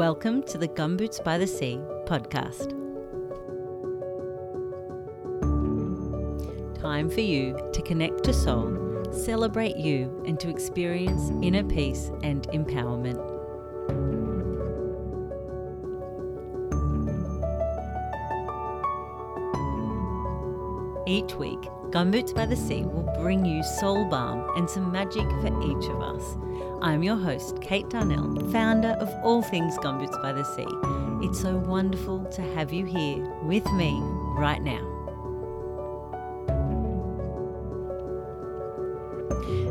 Welcome to the Gumboots by the Sea podcast. Time for you to connect to soul, celebrate you, and to experience inner peace and empowerment. Each week, Gumboots by the Sea will bring you soul balm and some magic for each of us. I'm your host, Kate Darnell, founder of All Things Gumboots by the Sea. It's so wonderful to have you here with me right now.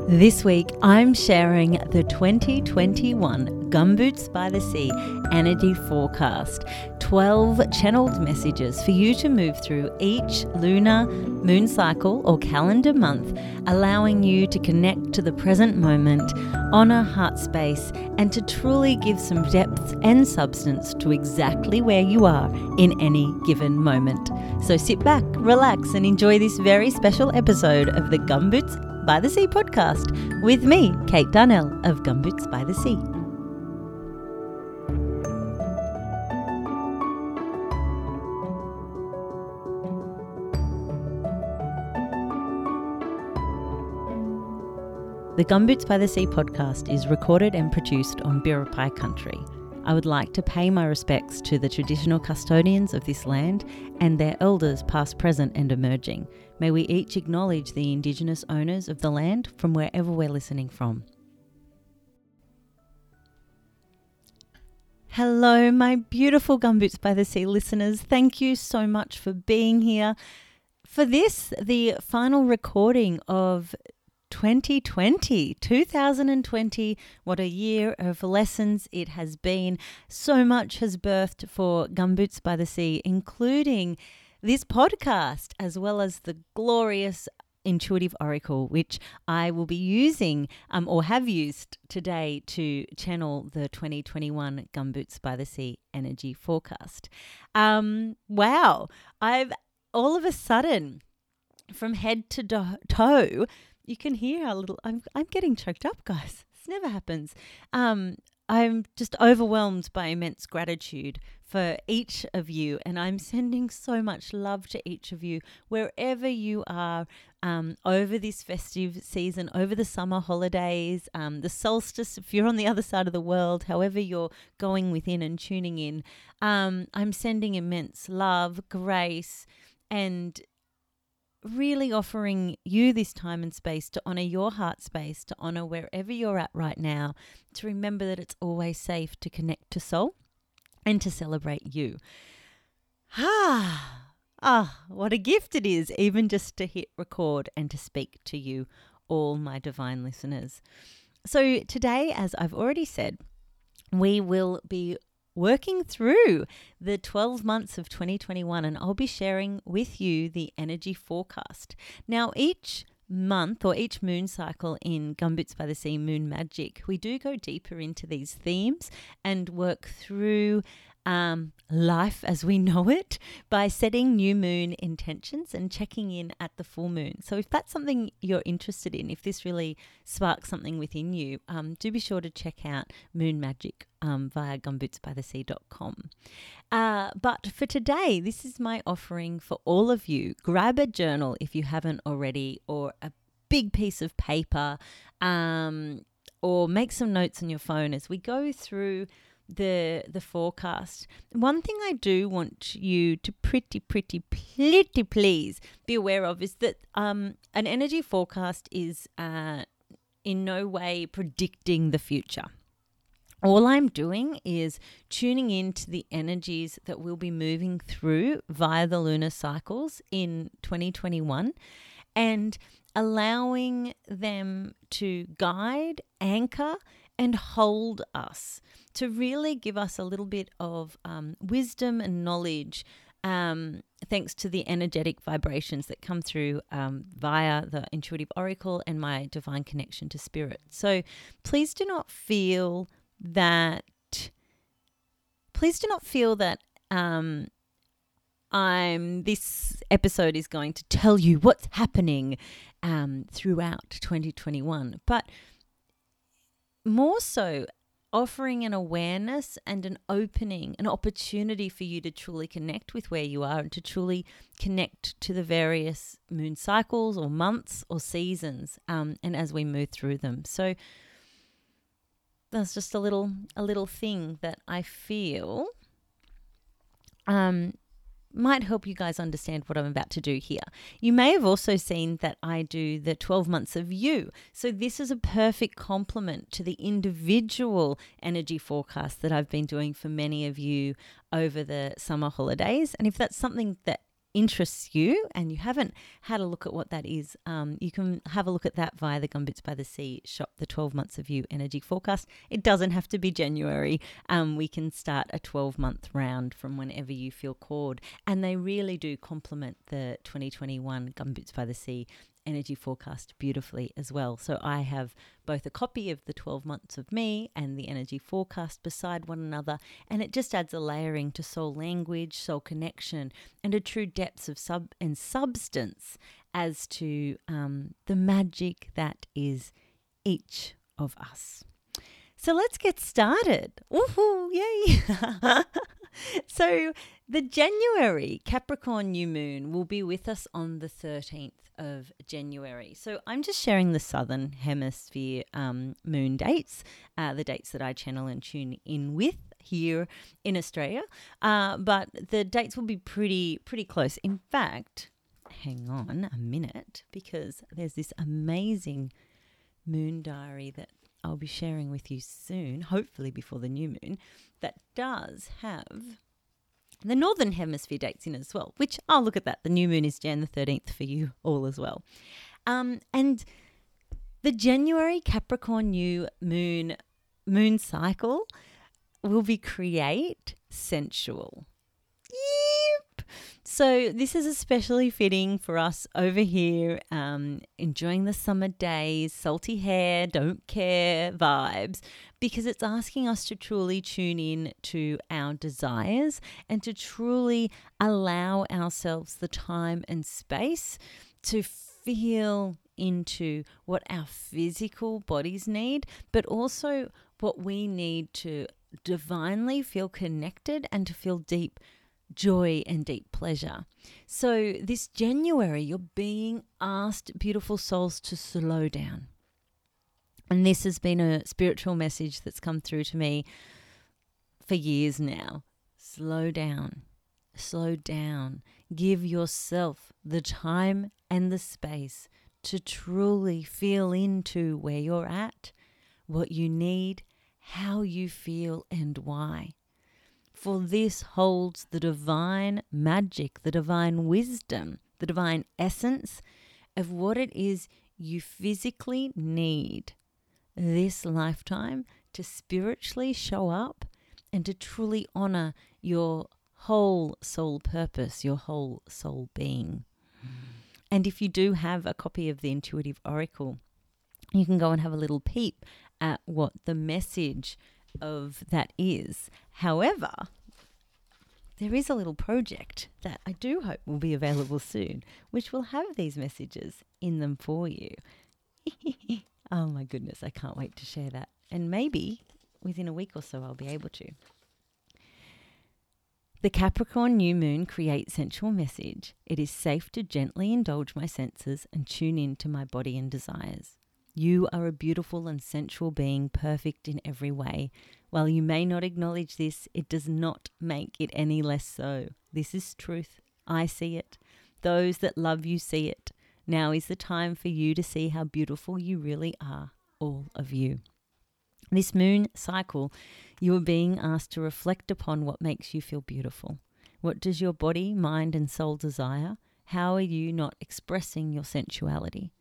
This week, I'm sharing the 2021 Gumboots by the Sea Energy Forecast 12 channeled messages for you to move through each lunar moon cycle or calendar month, allowing you to connect to the present moment, honor heart space, and to truly give some depth and substance to exactly where you are in any given moment. So sit back, relax, and enjoy this very special episode of the Gumboots by the Sea podcast with me, Kate Darnell of Gumboots by the Sea. The Gumboots by the Sea podcast is recorded and produced on Biripi country. I would like to pay my respects to the traditional custodians of this land and their elders, past, present, and emerging. May we each acknowledge the Indigenous owners of the land from wherever we're listening from. Hello, my beautiful Gumboots by the Sea listeners. Thank you so much for being here. For this, the final recording of 2020, 2020. What a year of lessons it has been. So much has birthed for Gumboots by the Sea, including this podcast, as well as the glorious Intuitive Oracle, which I will be using um, or have used today to channel the 2021 Gumboots by the Sea energy forecast. Um, wow, I've all of a sudden, from head to do- toe, you can hear how little I'm I'm getting choked up, guys. This never happens. Um, I'm just overwhelmed by immense gratitude for each of you, and I'm sending so much love to each of you wherever you are um, over this festive season, over the summer holidays, um, the solstice, if you're on the other side of the world, however you're going within and tuning in. Um, I'm sending immense love, grace, and really offering you this time and space to honor your heart space, to honor wherever you're at right now, to remember that it's always safe to connect to soul and to celebrate you. Ah, ah, what a gift it is, even just to hit record and to speak to you, all my divine listeners. So, today, as I've already said, we will be working through the 12 months of 2021, and I'll be sharing with you the energy forecast. Now, each month or each moon cycle in Gumboots by the Sea Moon Magic, we do go deeper into these themes and work through um, life as we know it by setting new moon intentions and checking in at the full moon. So, if that's something you're interested in, if this really sparks something within you, um, do be sure to check out Moon Magic um, via gumbootsbythesea.com. Uh, but for today, this is my offering for all of you. Grab a journal if you haven't already, or a big piece of paper, um, or make some notes on your phone as we go through the the forecast. One thing I do want you to pretty pretty pretty please be aware of is that um, an energy forecast is uh, in no way predicting the future. All I'm doing is tuning into the energies that we'll be moving through via the lunar cycles in 2021 and allowing them to guide, anchor, and hold us to really give us a little bit of um, wisdom and knowledge. Um, thanks to the energetic vibrations that come through um, via the intuitive oracle and my divine connection to spirit. So please do not feel that, please do not feel that um, I'm this episode is going to tell you what's happening um, throughout 2021, but more so offering an awareness and an opening, an opportunity for you to truly connect with where you are and to truly connect to the various moon cycles or months or seasons, um, and as we move through them. So that's just a little a little thing that I feel um, might help you guys understand what I'm about to do here. You may have also seen that I do the 12 months of you. So, this is a perfect complement to the individual energy forecast that I've been doing for many of you over the summer holidays. And if that's something that interests you and you haven't had a look at what that is, um, you can have a look at that via the Gumboots by the Sea shop, the 12 months of you energy forecast. It doesn't have to be January. Um, we can start a 12 month round from whenever you feel called. And they really do complement the 2021 Gumboots by the Sea energy forecast beautifully as well. So I have both a copy of the 12 months of me and the energy forecast beside one another, and it just adds a layering to soul language, soul connection, and a true depth of sub and substance as to um, the magic that is each of us. So let's get started. Woohoo! Yay! so the January Capricorn new moon will be with us on the 13th of January. So I'm just sharing the Southern Hemisphere um, moon dates, uh, the dates that I channel and tune in with here in Australia. Uh, but the dates will be pretty pretty close. In fact, hang on a minute because there's this amazing moon diary that I'll be sharing with you soon, hopefully before the new moon, that does have the Northern Hemisphere dates in as well, which I'll look at that. The new moon is Jan the 13th for you all as well. Um, and the January Capricorn new moon moon cycle will be create sensual. So, this is especially fitting for us over here, um, enjoying the summer days, salty hair, don't care vibes, because it's asking us to truly tune in to our desires and to truly allow ourselves the time and space to feel into what our physical bodies need, but also what we need to divinely feel connected and to feel deep joy and deep pleasure. So, this January, you're being asked, beautiful souls, to slow down. And this has been a spiritual message that's come through to me for years now. Slow down, slow down. Give yourself the time and the space to truly feel into where you're at, what you need, how you feel, and why for this holds the divine magic, the divine wisdom, the divine essence of what it is you physically need this lifetime to spiritually show up and to truly honor your whole soul purpose, your whole soul being. And if you do have a copy of the Intuitive Oracle, you can go and have a little peep at what the message of that is. However, there is a little project that I do hope will be available soon, which will have these messages in them for you. oh my goodness, I can't wait to share that. And maybe within a week or so, I'll be able to. The Capricorn new moon creates sensual message. It is safe to gently indulge my senses and tune in to my body and desires. You are a beautiful and sensual being, perfect in every way. While you may not acknowledge this, it does not make it any less so. This is truth. I see it. Those that love you see it. Now is the time for you to see how beautiful you really are, all of you. This moon cycle, you are being asked to reflect upon what makes you feel beautiful. What does your body, mind, and soul desire? How are you not expressing your sensuality?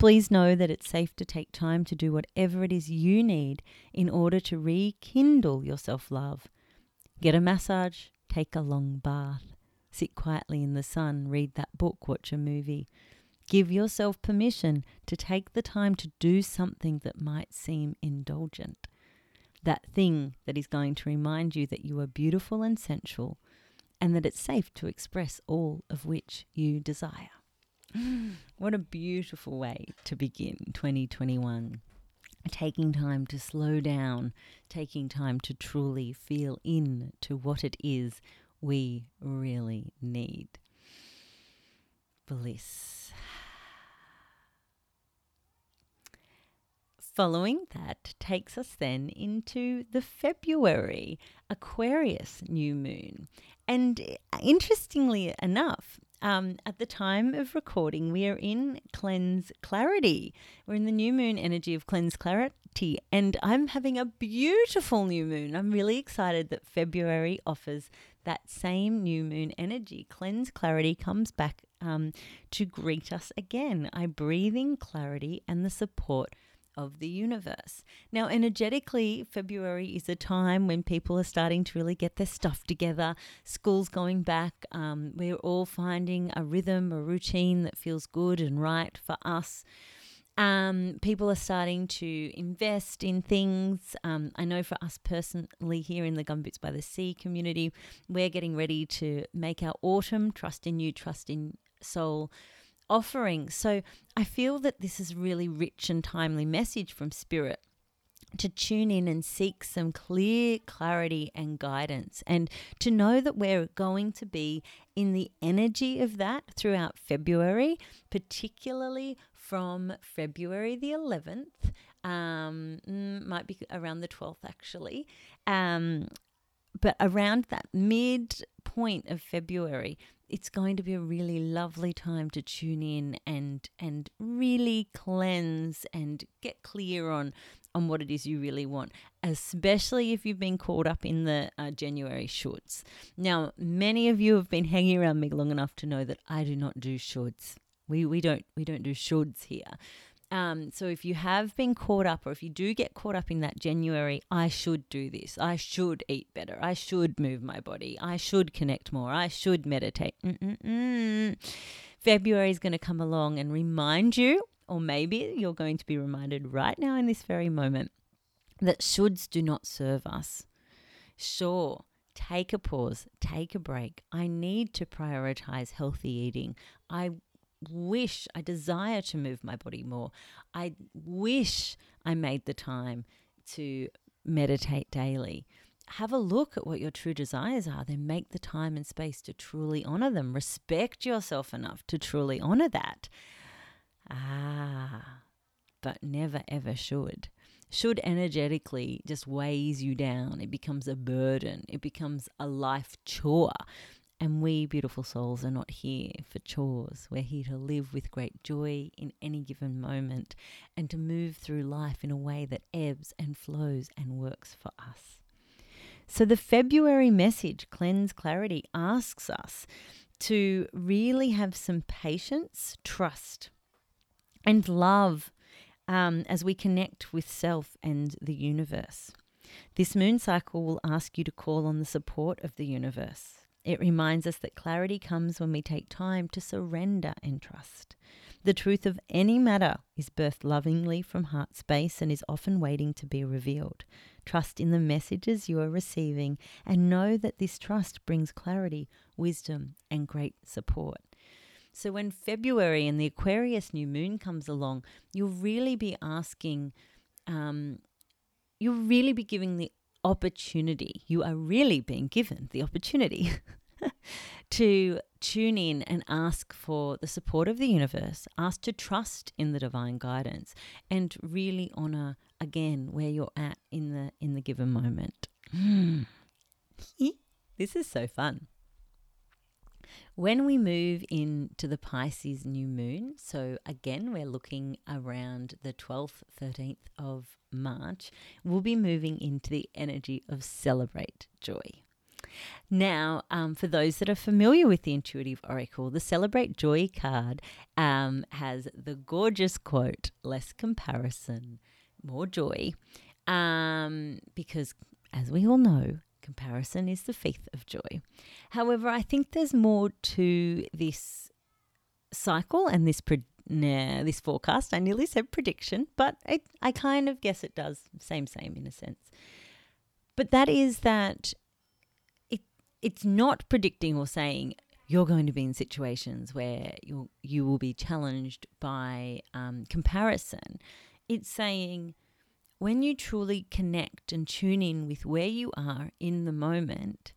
Please know that it's safe to take time to do whatever it is you need in order to rekindle your self love. Get a massage, take a long bath, sit quietly in the sun, read that book, watch a movie. Give yourself permission to take the time to do something that might seem indulgent. That thing that is going to remind you that you are beautiful and sensual and that it's safe to express all of which you desire. what a beautiful way to begin 2021. taking time to slow down, taking time to truly feel in to what it is we really need. Bliss. Following that takes us then into the February Aquarius new moon. And uh, interestingly enough, um, at the time of recording, we are in cleanse clarity. We're in the new moon energy of cleanse clarity, and I'm having a beautiful new moon. I'm really excited that February offers that same new moon energy. Cleanse clarity comes back um, to greet us again. I breathe in clarity and the support of the universe. Now, energetically, February is a time when people are starting to really get their stuff together. School's going back. Um, we're all finding a rhythm, a routine that feels good and right for us. Um, people are starting to invest in things. Um, I know for us personally here in the Gumboots by the Sea community, we're getting ready to make our autumn trust in you, trust in soul offering. So I feel that this is really rich and timely message from Spirit to tune in and seek some clear clarity and guidance, and to know that we're going to be in the energy of that throughout February, particularly from February the 11th, um, mm, might be around the 12th actually. Um, but around that mid point of February, it's going to be a really lovely time to tune in and and really cleanse and get clear on on what it is you really want, especially if you've been caught up in the uh, January shoulds. Now, many of you have been hanging around me long enough to know that I do not do shoulds. We we don't we don't do shoulds here. Um, so if you have been caught up, or if you do get caught up in that January, I should do this. I should eat better. I should move my body. I should connect more. I should meditate. Mm-mm-mm. February is going to come along and remind you, or maybe you're going to be reminded right now in this very moment, that shoulds do not serve us. Sure, take a pause, take a break. I need to prioritize healthy eating. I wish, I desire to move my body more. I wish I made the time to meditate daily. Have a look at what your true desires are, then make the time and space to truly honor them. Respect yourself enough to truly honor that. Ah, but never ever should. Should energetically just weighs you down. It becomes a burden. It becomes a life chore. And we, beautiful souls, are not here for chores. We're here to live with great joy in any given moment and to move through life in a way that ebbs and flows and works for us. So, the February message, Cleanse Clarity, asks us to really have some patience, trust, and love um, as we connect with self and the universe. This moon cycle will ask you to call on the support of the universe it reminds us that clarity comes when we take time to surrender and trust. The truth of any matter is birthed lovingly from heart space and is often waiting to be revealed. Trust in the messages you are receiving and know that this trust brings clarity, wisdom, and great support. So, when February and the Aquarius new moon comes along, you'll really be asking, um, you'll really be giving the opportunity. You are really being given the opportunity to tune in and ask for the support of the universe, ask to trust in the divine guidance, and really honor again where you're at in the in the given moment. Hmm. this is so fun. When we move into the Pisces new moon, so again, we're looking around the 12th, 13th of March, we'll be moving into the energy of celebrate joy. Now, um, for those that are familiar with the Intuitive Oracle, the Celebrate Joy card um, has the gorgeous quote less comparison, more joy. Um, because, as we all know, comparison is the faith of joy. However, I think there's more to this cycle and this pre- nah, this forecast. I nearly said prediction, but I, I kind of guess it does same same in a sense. But that is that it it's not predicting or saying you're going to be in situations where you you will be challenged by um, comparison. It's saying when you truly connect and tune in with where you are in the moment,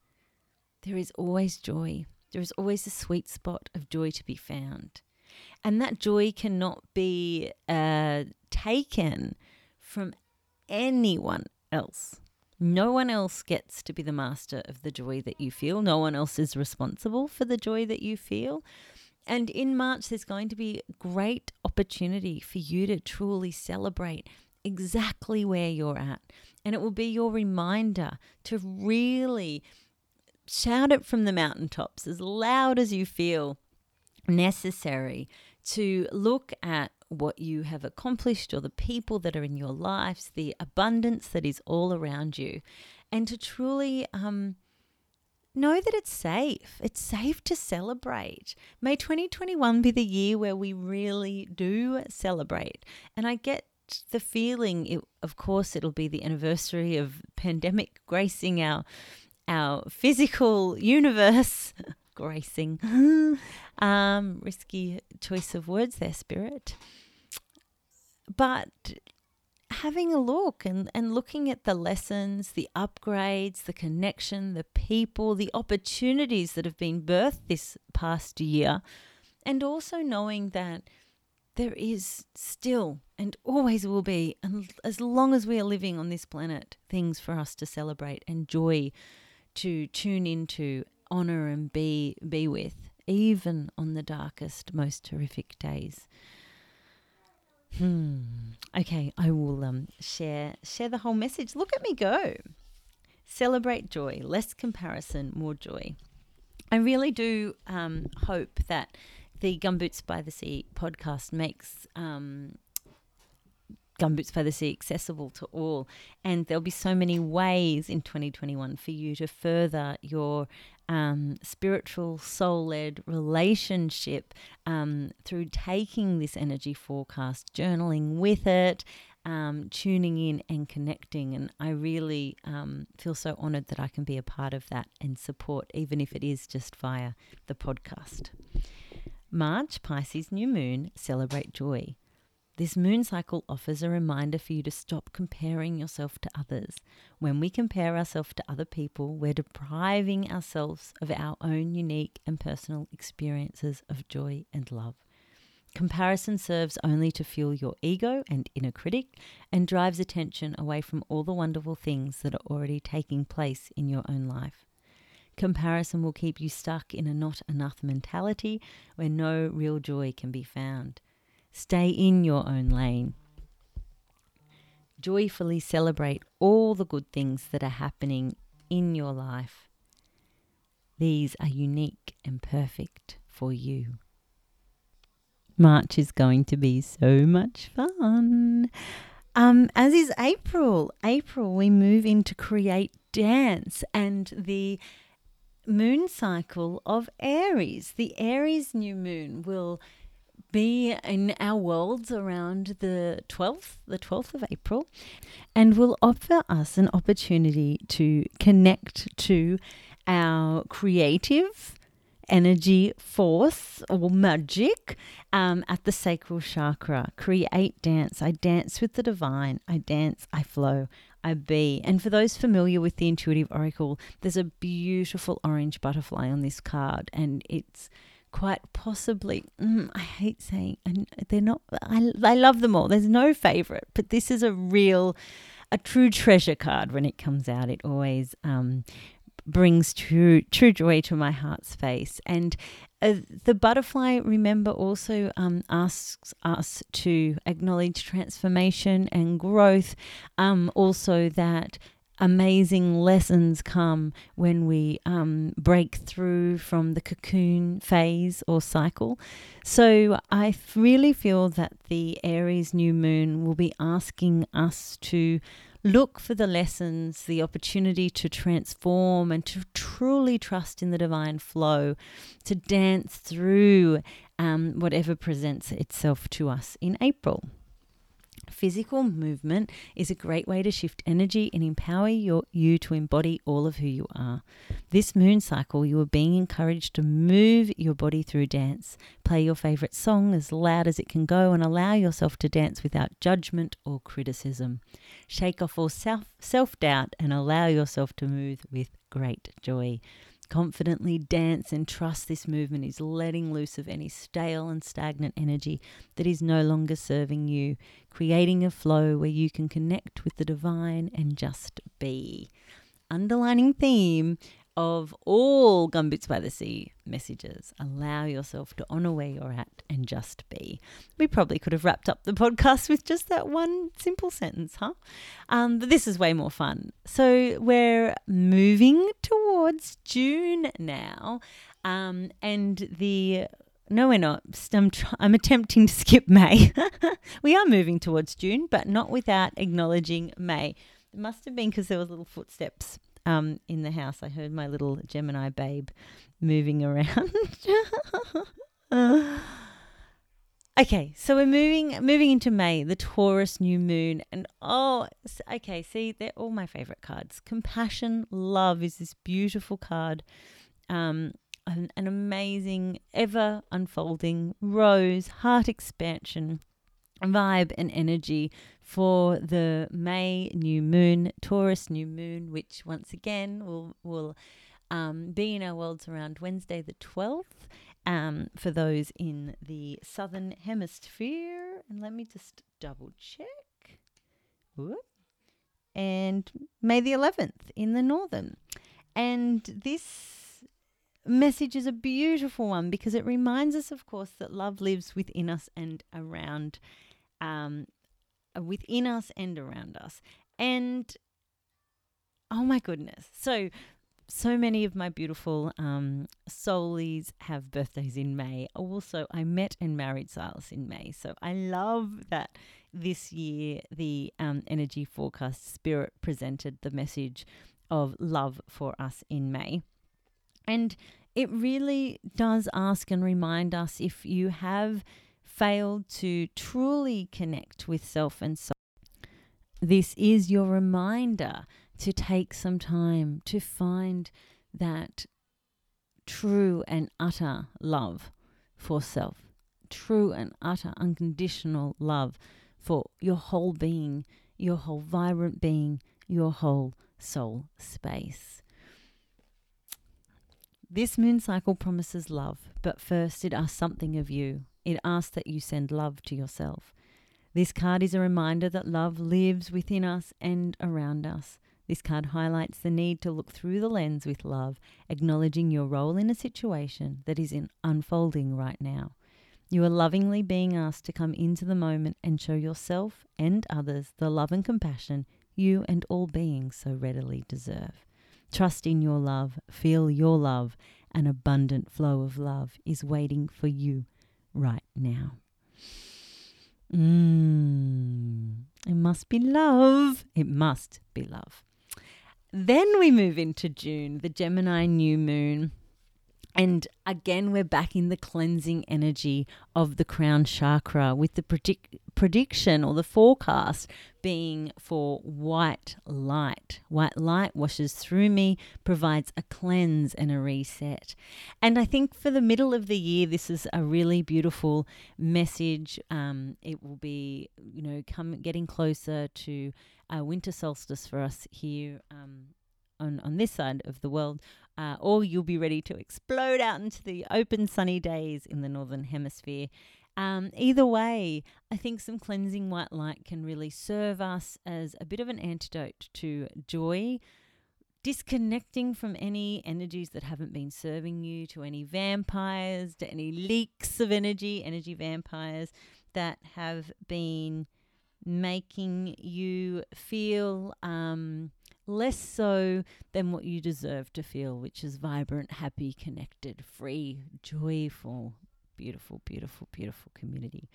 there is always joy. There is always a sweet spot of joy to be found. And that joy cannot be uh, taken from anyone else. No one else gets to be the master of the joy that you feel. No one else is responsible for the joy that you feel. And in March, there's going to be a great opportunity for you to truly celebrate exactly where you're at. And it will be your reminder to really shout it from the mountaintops as loud as you feel necessary to look at what you have accomplished or the people that are in your lives, the abundance that is all around you, and to truly um, know that it's safe. It's safe to celebrate. May 2021 be the year where we really do celebrate. And I get the feeling, it, of course, it'll be the anniversary of pandemic gracing our our physical universe. gracing. um, risky choice of words there, spirit. But having a look and, and looking at the lessons, the upgrades, the connection, the people, the opportunities that have been birthed this past year, and also knowing that there is still and always will be, and as long as we are living on this planet, things for us to celebrate and joy to tune into, honor and be be with, even on the darkest, most terrific days. Hmm. Okay, I will um, share share the whole message. Look at me go. Celebrate joy, less comparison, more joy. I really do um, hope that the Gumboots by the Sea podcast makes um, Gumboots by the Sea accessible to all. And there'll be so many ways in 2021 for you to further your um, spiritual, soul led relationship um, through taking this energy forecast, journaling with it, um, tuning in and connecting. And I really um, feel so honored that I can be a part of that and support, even if it is just via the podcast. March, Pisces new moon, celebrate joy. This moon cycle offers a reminder for you to stop comparing yourself to others. When we compare ourselves to other people, we're depriving ourselves of our own unique and personal experiences of joy and love. Comparison serves only to fuel your ego and inner critic and drives attention away from all the wonderful things that are already taking place in your own life. Comparison will keep you stuck in a not enough mentality where no real joy can be found. Stay in your own lane. Joyfully celebrate all the good things that are happening in your life. These are unique and perfect for you. March is going to be so much fun. Um, as is April. April, we move into create dance and the moon cycle of Aries. The Aries new moon will be in our worlds around the 12th, the 12th of April, and will offer us an opportunity to connect to our creative energy force or magic um, at the sacral chakra. Create dance. I dance with the divine. I dance, I flow, I be. And for those familiar with the intuitive oracle, there's a beautiful orange butterfly on this card, and it's quite possibly mm, i hate saying and they're not I, I love them all there's no favorite but this is a real a true treasure card when it comes out it always um, brings true true joy to my heart space and uh, the butterfly remember also um, asks us to acknowledge transformation and growth um, also that amazing lessons come when we um, break through from the cocoon phase or cycle. So I really feel that the Aries new moon will be asking us to look for the lessons, the opportunity to transform and to truly trust in the divine flow, to dance through um, whatever presents itself to us in April physical movement is a great way to shift energy and empower your, you to embody all of who you are. This moon cycle, you are being encouraged to move your body through dance. Play your favorite song as loud as it can go and allow yourself to dance without judgment or criticism. Shake off all self doubt and allow yourself to move with great joy. Confidently dance and trust this movement is letting loose of any stale and stagnant energy that is no longer serving you, creating a flow where you can connect with the divine and just be. Underlining theme of all Gumboots by the Sea messages. Allow yourself to honour where you're at and just be. We probably could have wrapped up the podcast with just that one simple sentence, huh? Um, but this is way more fun. So we're moving towards June now, um, and the no, we're not. I'm, I'm attempting to skip May. we are moving towards June, but not without acknowledging May. It must have been because there was little footsteps um, in the house. I heard my little Gemini babe moving around. okay, so we're moving moving into May, the Taurus new moon, and oh, okay. See, they're all my favorite cards. Compassion, love is this beautiful card. Um, an, an amazing, ever unfolding rose, heart expansion vibe and energy for the May new moon, Taurus new moon, which once again will will um, be in our worlds around Wednesday the twelfth. Um, for those in the southern hemisphere, and let me just double check. And May the eleventh in the northern, and this message is a beautiful one because it reminds us, of course, that love lives within us and around um, within us and around us. And oh my goodness. So, so many of my beautiful um, soulies have birthdays in May. Also, I met and married Silas in May. So I love that this year the um, energy forecast spirit presented the message of love for us in May. And it really does ask and remind us if you have failed to truly connect with self and soul. This is your reminder to take some time to find that true and utter love for self, true and utter unconditional love for your whole being, your whole vibrant being, your whole soul space. This moon cycle promises love, but first it asks something of you. It asks that you send love to yourself. This card is a reminder that love lives within us and around us. This card highlights the need to look through the lens with love, acknowledging your role in a situation that is in unfolding right now. You are lovingly being asked to come into the moment and show yourself and others the love and compassion you and all beings so readily deserve. Trust in your love, feel your love. An abundant flow of love is waiting for you right now. Mm, it must be love. It must be love. Then we move into June, the Gemini new moon. And again, we're back in the cleansing energy of the crown chakra with the predict- prediction or the forecast being for white light. White light washes through me, provides a cleanse and a reset. And I think for the middle of the year, this is a really beautiful message. Um, it will be, you know, come getting closer to a winter solstice for us here um, on, on this side of the world uh, or you'll be ready to explode out into the open sunny days in the northern hemisphere. Um, either way, I think some cleansing white light can really serve us as a bit of an antidote to joy, disconnecting from any energies that haven't been serving you, to any vampires, to any leaks of energy, energy vampires that have been making you feel um, less so than what you deserve to feel, which is vibrant, happy, connected, free, joyful, beautiful, beautiful, beautiful community.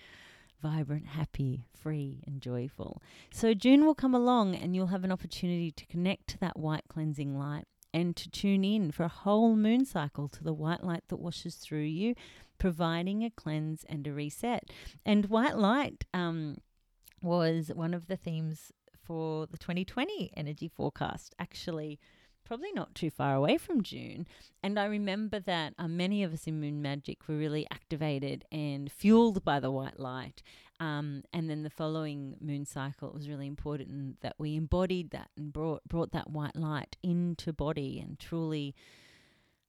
Vibrant, happy, free, and joyful. So, June will come along and you'll have an opportunity to connect to that white cleansing light and to tune in for a whole moon cycle to the white light that washes through you, providing a cleanse and a reset. And white light, um, was one of the themes for the 2020 energy forecast. Actually, probably not too far away from June. And I remember that uh, many of us in Moon Magic were really activated and fueled by the white light. Um, and then the following moon cycle, it was really important that we embodied that and brought brought that white light into body and truly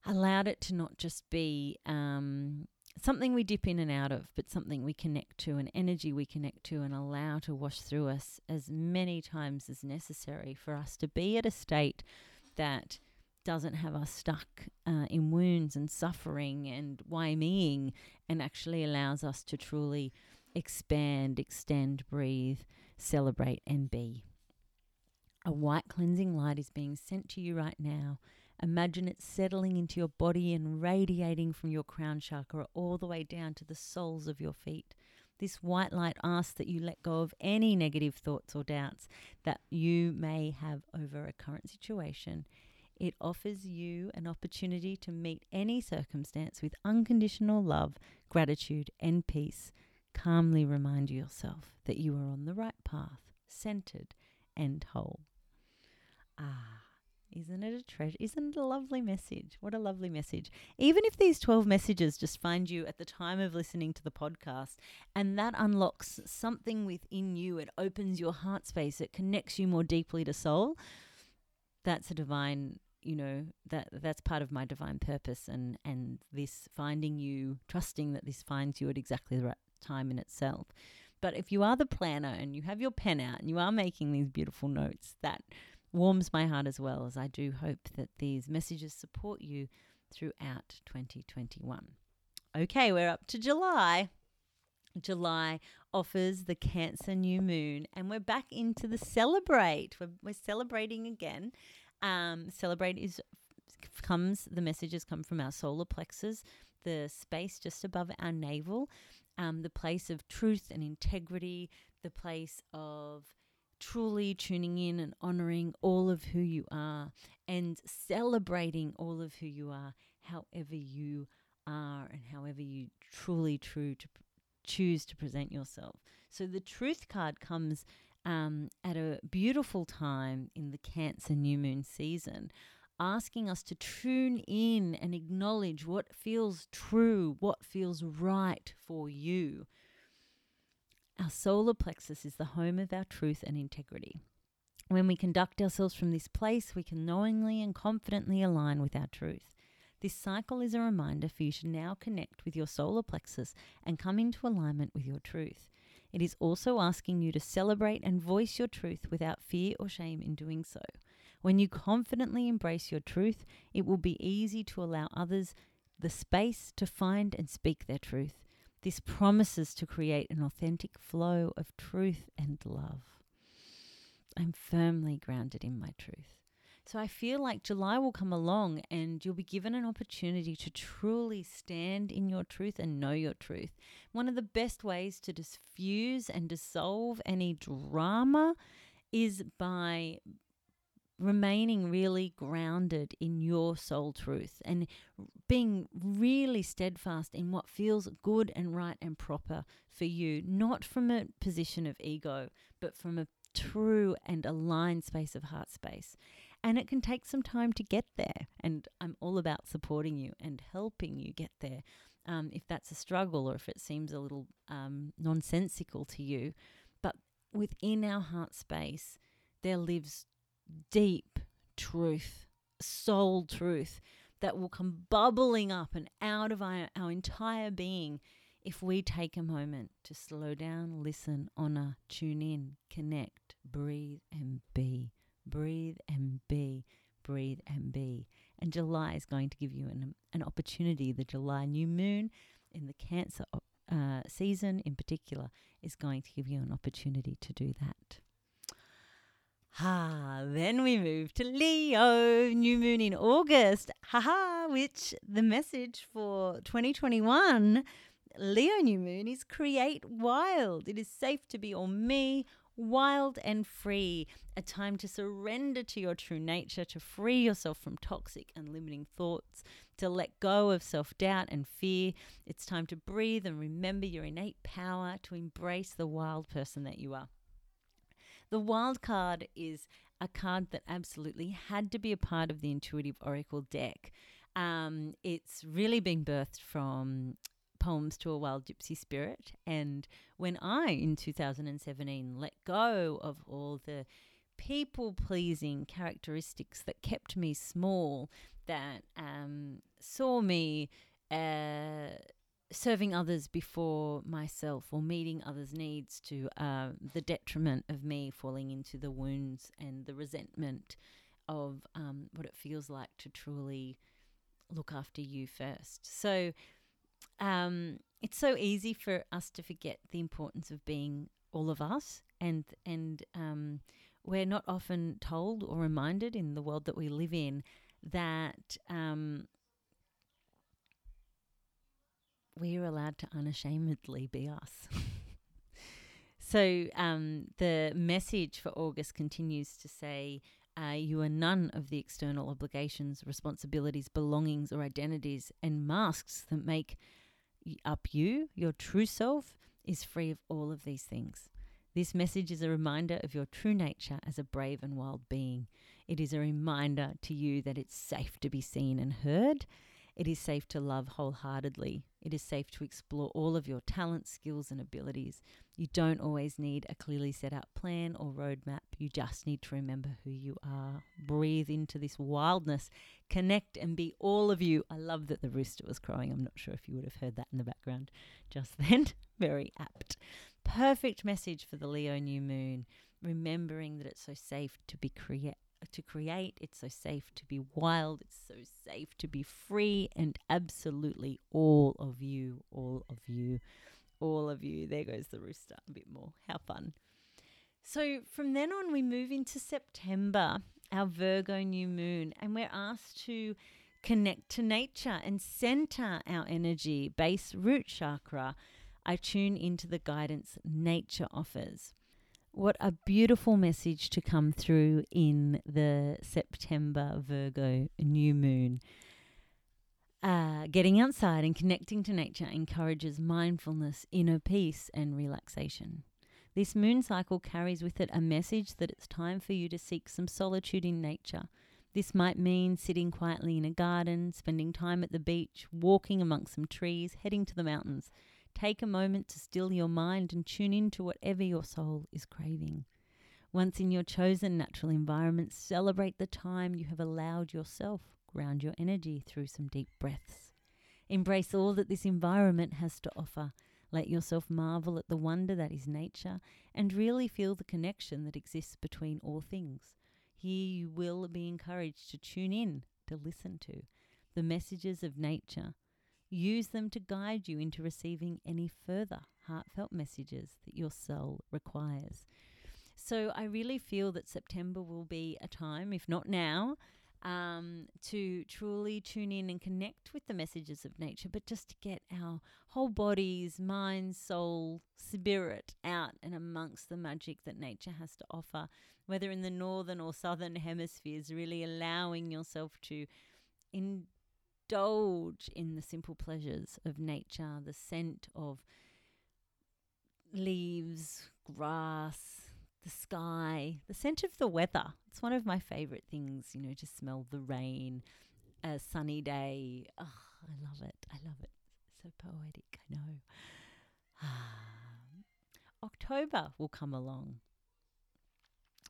allowed it to not just be um, something we dip in and out of, but something we connect to, an energy we connect to, and allow to wash through us as many times as necessary for us to be at a state that doesn't have us stuck uh, in wounds and suffering and why meing and actually allows us to truly expand, extend, breathe, celebrate, and be. A white cleansing light is being sent to you right now. Imagine it settling into your body and radiating from your crown chakra all the way down to the soles of your feet. This white light asks that you let go of any negative thoughts or doubts that you may have over a current situation. It offers you an opportunity to meet any circumstance with unconditional love, gratitude, and peace. Calmly remind yourself that you are on the right path, centered and whole. Ah. Isn't it a treasure? Isn't it a lovely message? What a lovely message. Even if these 12 messages just find you at the time of listening to the podcast and that unlocks something within you, it opens your heart space, it connects you more deeply to soul, that's a divine you know that that's part of my divine purpose and and this finding you trusting that this finds you at exactly the right time in itself but if you are the planner and you have your pen out and you are making these beautiful notes that warms my heart as well as I do hope that these messages support you throughout 2021. Okay, we're up to July. July offers the Cancer new moon, and we're back into the celebrate. We're, we're celebrating again. Um, celebrate is comes the messages come from our solar plexus, the space just above our navel, um, the place of truth and integrity, the place of truly tuning in and honoring all of who you are and celebrating all of who you are, however you are and however you truly true to choose to present yourself. So the truth card comes um, at a beautiful time in the Cancer new moon season. Asking us to tune in and acknowledge what feels true, what feels right for you. Our solar plexus is the home of our truth and integrity. When we conduct ourselves from this place, we can knowingly and confidently align with our truth. This cycle is a reminder for you to now connect with your solar plexus and come into alignment with your truth. It is also asking you to celebrate and voice your truth without fear or shame in doing so. When you confidently embrace your truth, it will be easy to allow others the space to find and speak their truth. This promises to create an authentic flow of truth and love. I'm firmly grounded in my truth. So I feel like July will come along and you'll be given an opportunity to truly stand in your truth and know your truth. One of the best ways to diffuse and dissolve any drama is by remaining really grounded in your soul truth and being really steadfast in what feels good and right and proper for you, not from a position of ego, but from a true and aligned space of heart space. And it can take some time to get there. And I'm all about supporting you and helping you get there. Um, if that's a struggle or if it seems a little um, nonsensical to you. But within our heart space, there lives deep truth, soul truth that will come bubbling up and out of our, our entire being if we take a moment to slow down, listen, honor, tune in, connect, breathe, and be. Breathe and be. Breathe and be. And July is going to give you an, an opportunity. The July new moon in the Cancer uh, season, in particular, is going to give you an opportunity to do that. Ha, then we move to Leo, new moon in August. Haha, which the message for 2021 Leo new moon is create wild. It is safe to be all me, wild and free. A time to surrender to your true nature, to free yourself from toxic and limiting thoughts, to let go of self doubt and fear. It's time to breathe and remember your innate power, to embrace the wild person that you are. The wild card is a card that absolutely had to be a part of the intuitive oracle deck. Um, it's really been birthed from Poems to a Wild Gypsy Spirit. And when I, in 2017, let go of all the people pleasing characteristics that kept me small, that um, saw me uh, serving others before myself or meeting others' needs to uh, the detriment of me falling into the wounds and the resentment of um, what it feels like to truly look after you first. So um, it's so easy for us to forget the importance of being all of us, and and um, we're not often told or reminded in the world that we live in that um, we are allowed to unashamedly be us. so um, the message for August continues to say. Uh, you are none of the external obligations, responsibilities, belongings, or identities and masks that make up you, your true self, is free of all of these things. This message is a reminder of your true nature as a brave and wild being. It is a reminder to you that it's safe to be seen and heard. It is safe to love wholeheartedly. It is safe to explore all of your talents, skills, and abilities. You don't always need a clearly set out plan or roadmap. You just need to remember who you are. Breathe into this wildness, connect, and be all of you. I love that the rooster was crowing. I'm not sure if you would have heard that in the background just then. Very apt. Perfect message for the Leo new moon. Remembering that it's so safe to be create to create. It's so safe to be wild. It's so safe to be free and absolutely all of you, all of you, all of you. There goes the rooster a bit more. How fun. So from then on, we move into September, our Virgo new moon, and we're asked to connect to nature and center our energy, base root chakra. I tune into the guidance nature offers. What a beautiful message to come through in the September Virgo new moon. Uh, getting outside and connecting to nature encourages mindfulness, inner peace, and relaxation. This moon cycle carries with it a message that it's time for you to seek some solitude in nature. This might mean sitting quietly in a garden, spending time at the beach, walking amongst some trees, heading to the mountains, Take a moment to still your mind and tune in to whatever your soul is craving. Once in your chosen natural environment, celebrate the time you have allowed yourself. Ground your energy through some deep breaths. Embrace all that this environment has to offer. Let yourself marvel at the wonder that is nature and really feel the connection that exists between all things. Here you will be encouraged to tune in, to listen to the messages of nature Use them to guide you into receiving any further heartfelt messages that your soul requires. So I really feel that September will be a time, if not now, um, to truly tune in and connect with the messages of nature, but just to get our whole bodies, mind, soul, spirit out and amongst the magic that nature has to offer, whether in the northern or southern hemispheres, really allowing yourself to in indulge in the simple pleasures of nature, the scent of leaves, grass, the sky, the scent of the weather. It's one of my favorite things, you know, to smell the rain, a sunny day. Oh, I love it. I love it. So poetic, I know. October will come along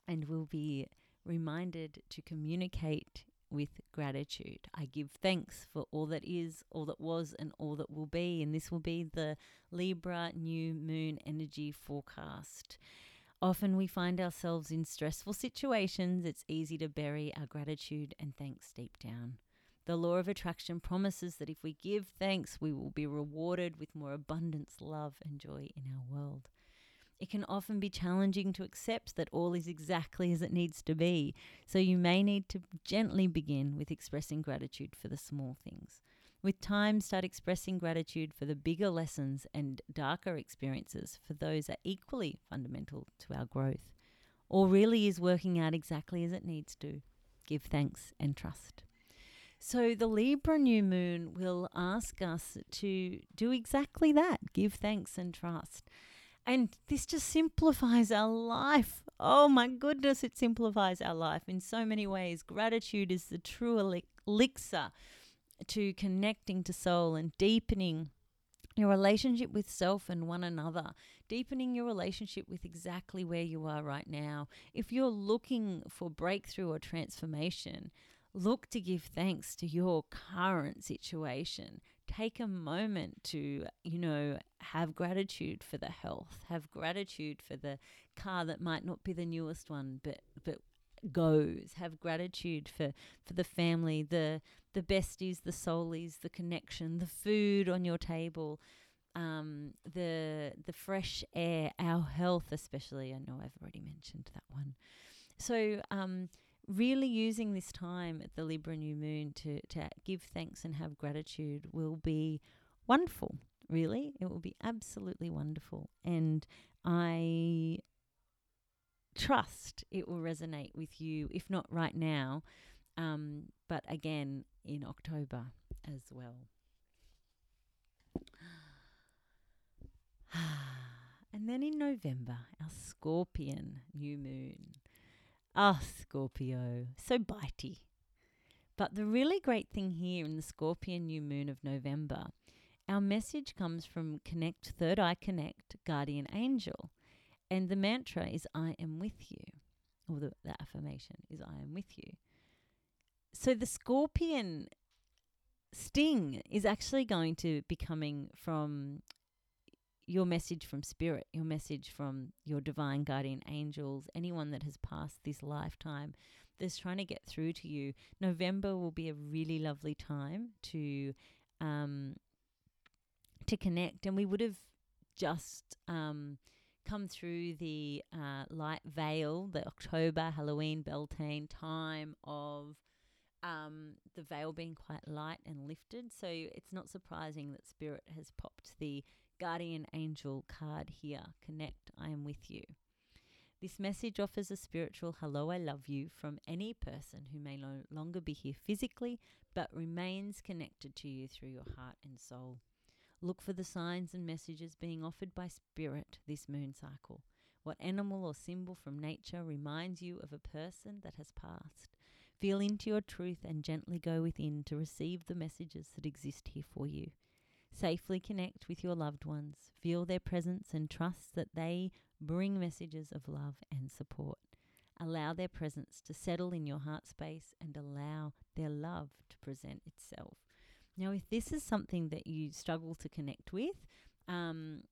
and we'll be reminded to communicate with gratitude. I give thanks for all that is, all that was, and all that will be. And this will be the Libra new moon energy forecast. Often we find ourselves in stressful situations. It's easy to bury our gratitude and thanks deep down. The law of attraction promises that if we give thanks, we will be rewarded with more abundance, love, and joy in our world. It can often be challenging to accept that all is exactly as it needs to be, so you may need to gently begin with expressing gratitude for the small things. With time, start expressing gratitude for the bigger lessons and darker experiences, for those are equally fundamental to our growth. All really is working out exactly as it needs to. Give thanks and trust. So, the Libra new moon will ask us to do exactly that give thanks and trust. And this just simplifies our life Oh my goodness, it simplifies our life in so many ways. Gratitude is the true elixir to connecting to soul and deepening your relationship with self and one another, deepening your relationship with exactly where you are right now. If you're looking for breakthrough or transformation, look to give thanks to your current situation. Take a moment to, you know, have gratitude for the health, have gratitude for the car that might not be the newest one, but but goes. Have gratitude for for the family, the the besties, the soulies, the connection, the food on your table, um, the the fresh air, our health, especially. I know I've already mentioned that one. So, um, really using this time at the Libra new moon to to give thanks and have gratitude will be wonderful. Really, it will be absolutely wonderful, and I trust it will resonate with you, if not right now, um, but again in October as well. and then in November, our Scorpion new moon. Ah, oh, Scorpio, so bitey. But the really great thing here in the Scorpion new moon of November, our message comes from Connect, Third Eye Connect, Guardian Angel. And the mantra is I am with you, or the, the affirmation is I am with you. So the scorpion sting is actually going to be coming from your message from spirit, your message from your divine guardian angels, anyone that has passed this lifetime that's trying to get through to you. November will be a really lovely time to um, to connect, and we would have just um, come through the uh, light veil, the October Halloween Beltane time of um, the veil being quite light and lifted. So it's not surprising that Spirit has popped the Guardian Angel card here. Connect, I am with you. This message offers a spiritual hello, I love you from any person who may no longer be here physically but remains connected to you through your heart and soul. Look for the signs and messages being offered by Spirit this moon cycle. What animal or symbol from nature reminds you of a person that has passed? Feel into your truth and gently go within to receive the messages that exist here for you. Safely connect with your loved ones, feel their presence, and trust that they bring messages of love and support. Allow their presence to settle in your heart space and allow their love to present itself. Now, if this is something that you struggle to connect with, um,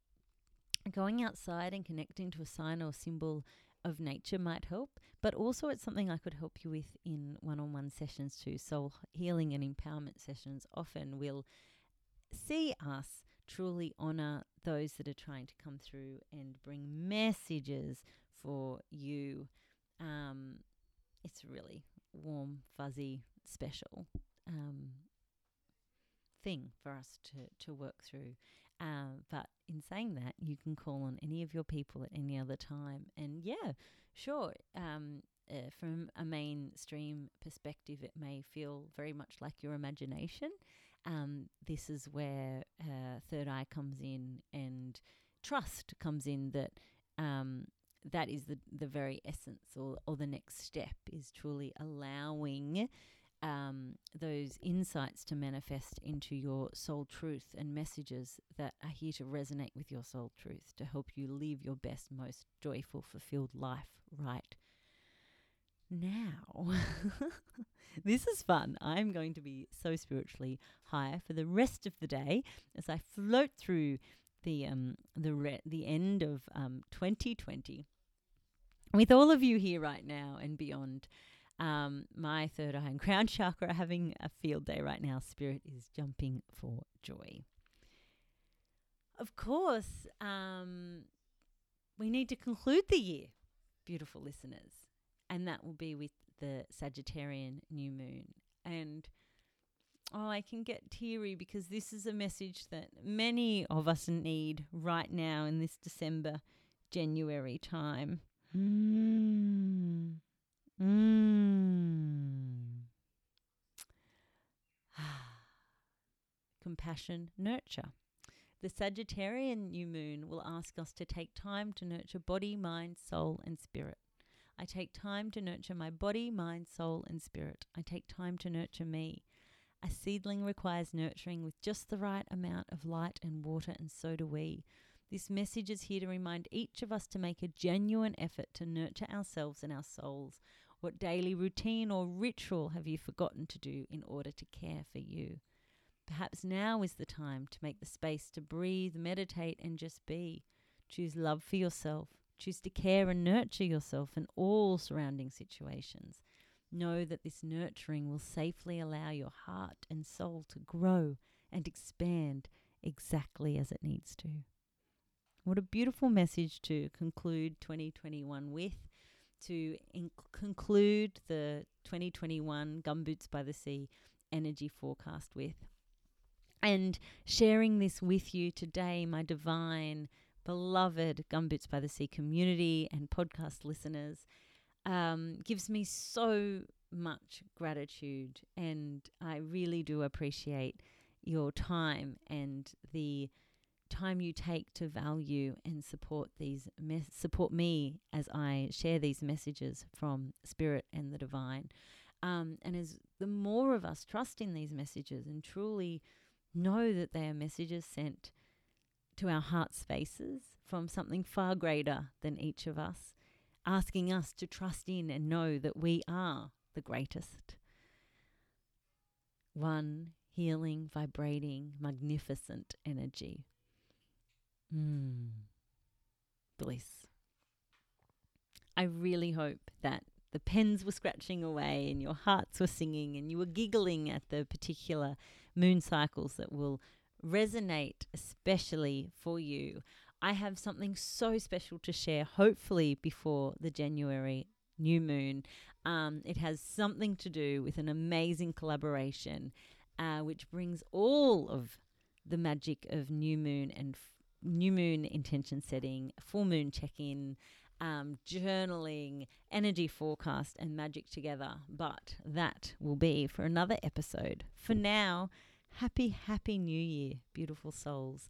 going outside and connecting to a sign or symbol of nature might help, but also it's something I could help you with in one on one sessions too. Soul healing and empowerment sessions often will see us truly honor those that are trying to come through and bring messages for you. Um, it's a really warm, fuzzy, special. Um, thing for us to, to work through. Um, but in saying that, you can call on any of your people at any other time. And yeah, sure, um, uh, from a mainstream perspective, it may feel very much like your imagination. Um, this is where uh, third eye comes in and trust comes in that um, that is the, the very essence or, or the next step is truly allowing um, those insights to manifest into your soul truth and messages that are here to resonate with your soul truth to help you live your best, most joyful, fulfilled life right now. this is fun. I'm going to be so spiritually high for the rest of the day as I float through the um the re- the end of um 2020 with all of you here right now and beyond. Um, my third eye and crown chakra having a field day right now. Spirit is jumping for joy. Of course, um, we need to conclude the year, beautiful listeners, and that will be with the Sagittarian new moon. And oh, I can get teary because this is a message that many of us need right now in this December, January time. Mm. Mm. Compassion, nurture. The Sagittarian new moon will ask us to take time to nurture body, mind, soul, and spirit. I take time to nurture my body, mind, soul, and spirit. I take time to nurture me. A seedling requires nurturing with just the right amount of light and water, and so do we. This message is here to remind each of us to make a genuine effort to nurture ourselves and our souls. What daily routine or ritual have you forgotten to do in order to care for you? Perhaps now is the time to make the space to breathe, meditate, and just be. Choose love for yourself. Choose to care and nurture yourself in all surrounding situations. Know that this nurturing will safely allow your heart and soul to grow and expand exactly as it needs to. What a beautiful message to conclude 2021 with to in- conclude the 2021 Gumboots by the Sea energy forecast with. And sharing this with you today, my divine, beloved Gumboots by the Sea community and podcast listeners, um, gives me so much gratitude. And I really do appreciate your time and the time you take to value and support these mes- support me as I share these messages from spirit and the divine. Um, and as the more of us trust in these messages and truly know that they are messages sent to our heart spaces from something far greater than each of us, asking us to trust in and know that we are the greatest. One healing, vibrating, magnificent energy Mm. Bliss. I really hope that the pens were scratching away and your hearts were singing and you were giggling at the particular moon cycles that will resonate especially for you. I have something so special to share, hopefully before the January new moon. Um, it has something to do with an amazing collaboration, uh, which brings all of the magic of new moon and new moon intention setting, full moon check in, um, journaling, energy forecast, and magic together. But that will be for another episode. For now, happy, happy new year, beautiful souls.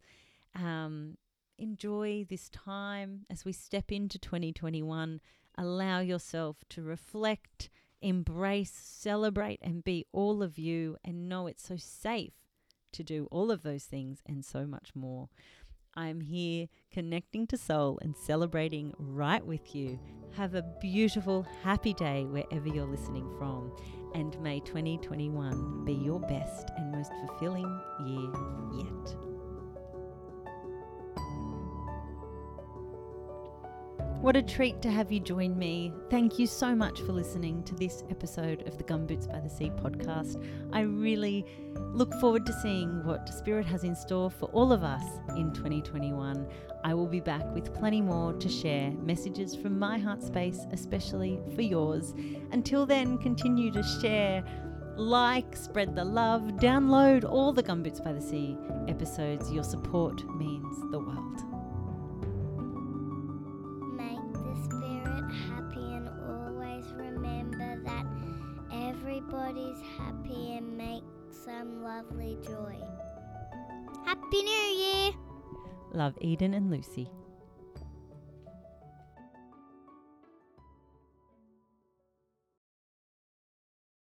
Um, enjoy this time as we step into 2021. Allow yourself to reflect, embrace, celebrate, and be all of you, and know it's so safe to do all of those things and so much more. I'm here connecting to soul and celebrating right with you. Have a beautiful, happy day wherever you're listening from. And may 2021 be your best and most fulfilling year yet. What a treat to have you join me. Thank you so much for listening to this episode of the Gumboots by the Sea podcast. I really look forward to seeing what Spirit has in store for all of us in 2021. I will be back with plenty more to share, messages from my heart space, especially for yours. Until then, continue to share like, spread the love, download all the Gumboots by the Sea episodes. Your support means the world. Everybody's happy and make some lovely joy. Happy New Year! Love Eden and Lucy.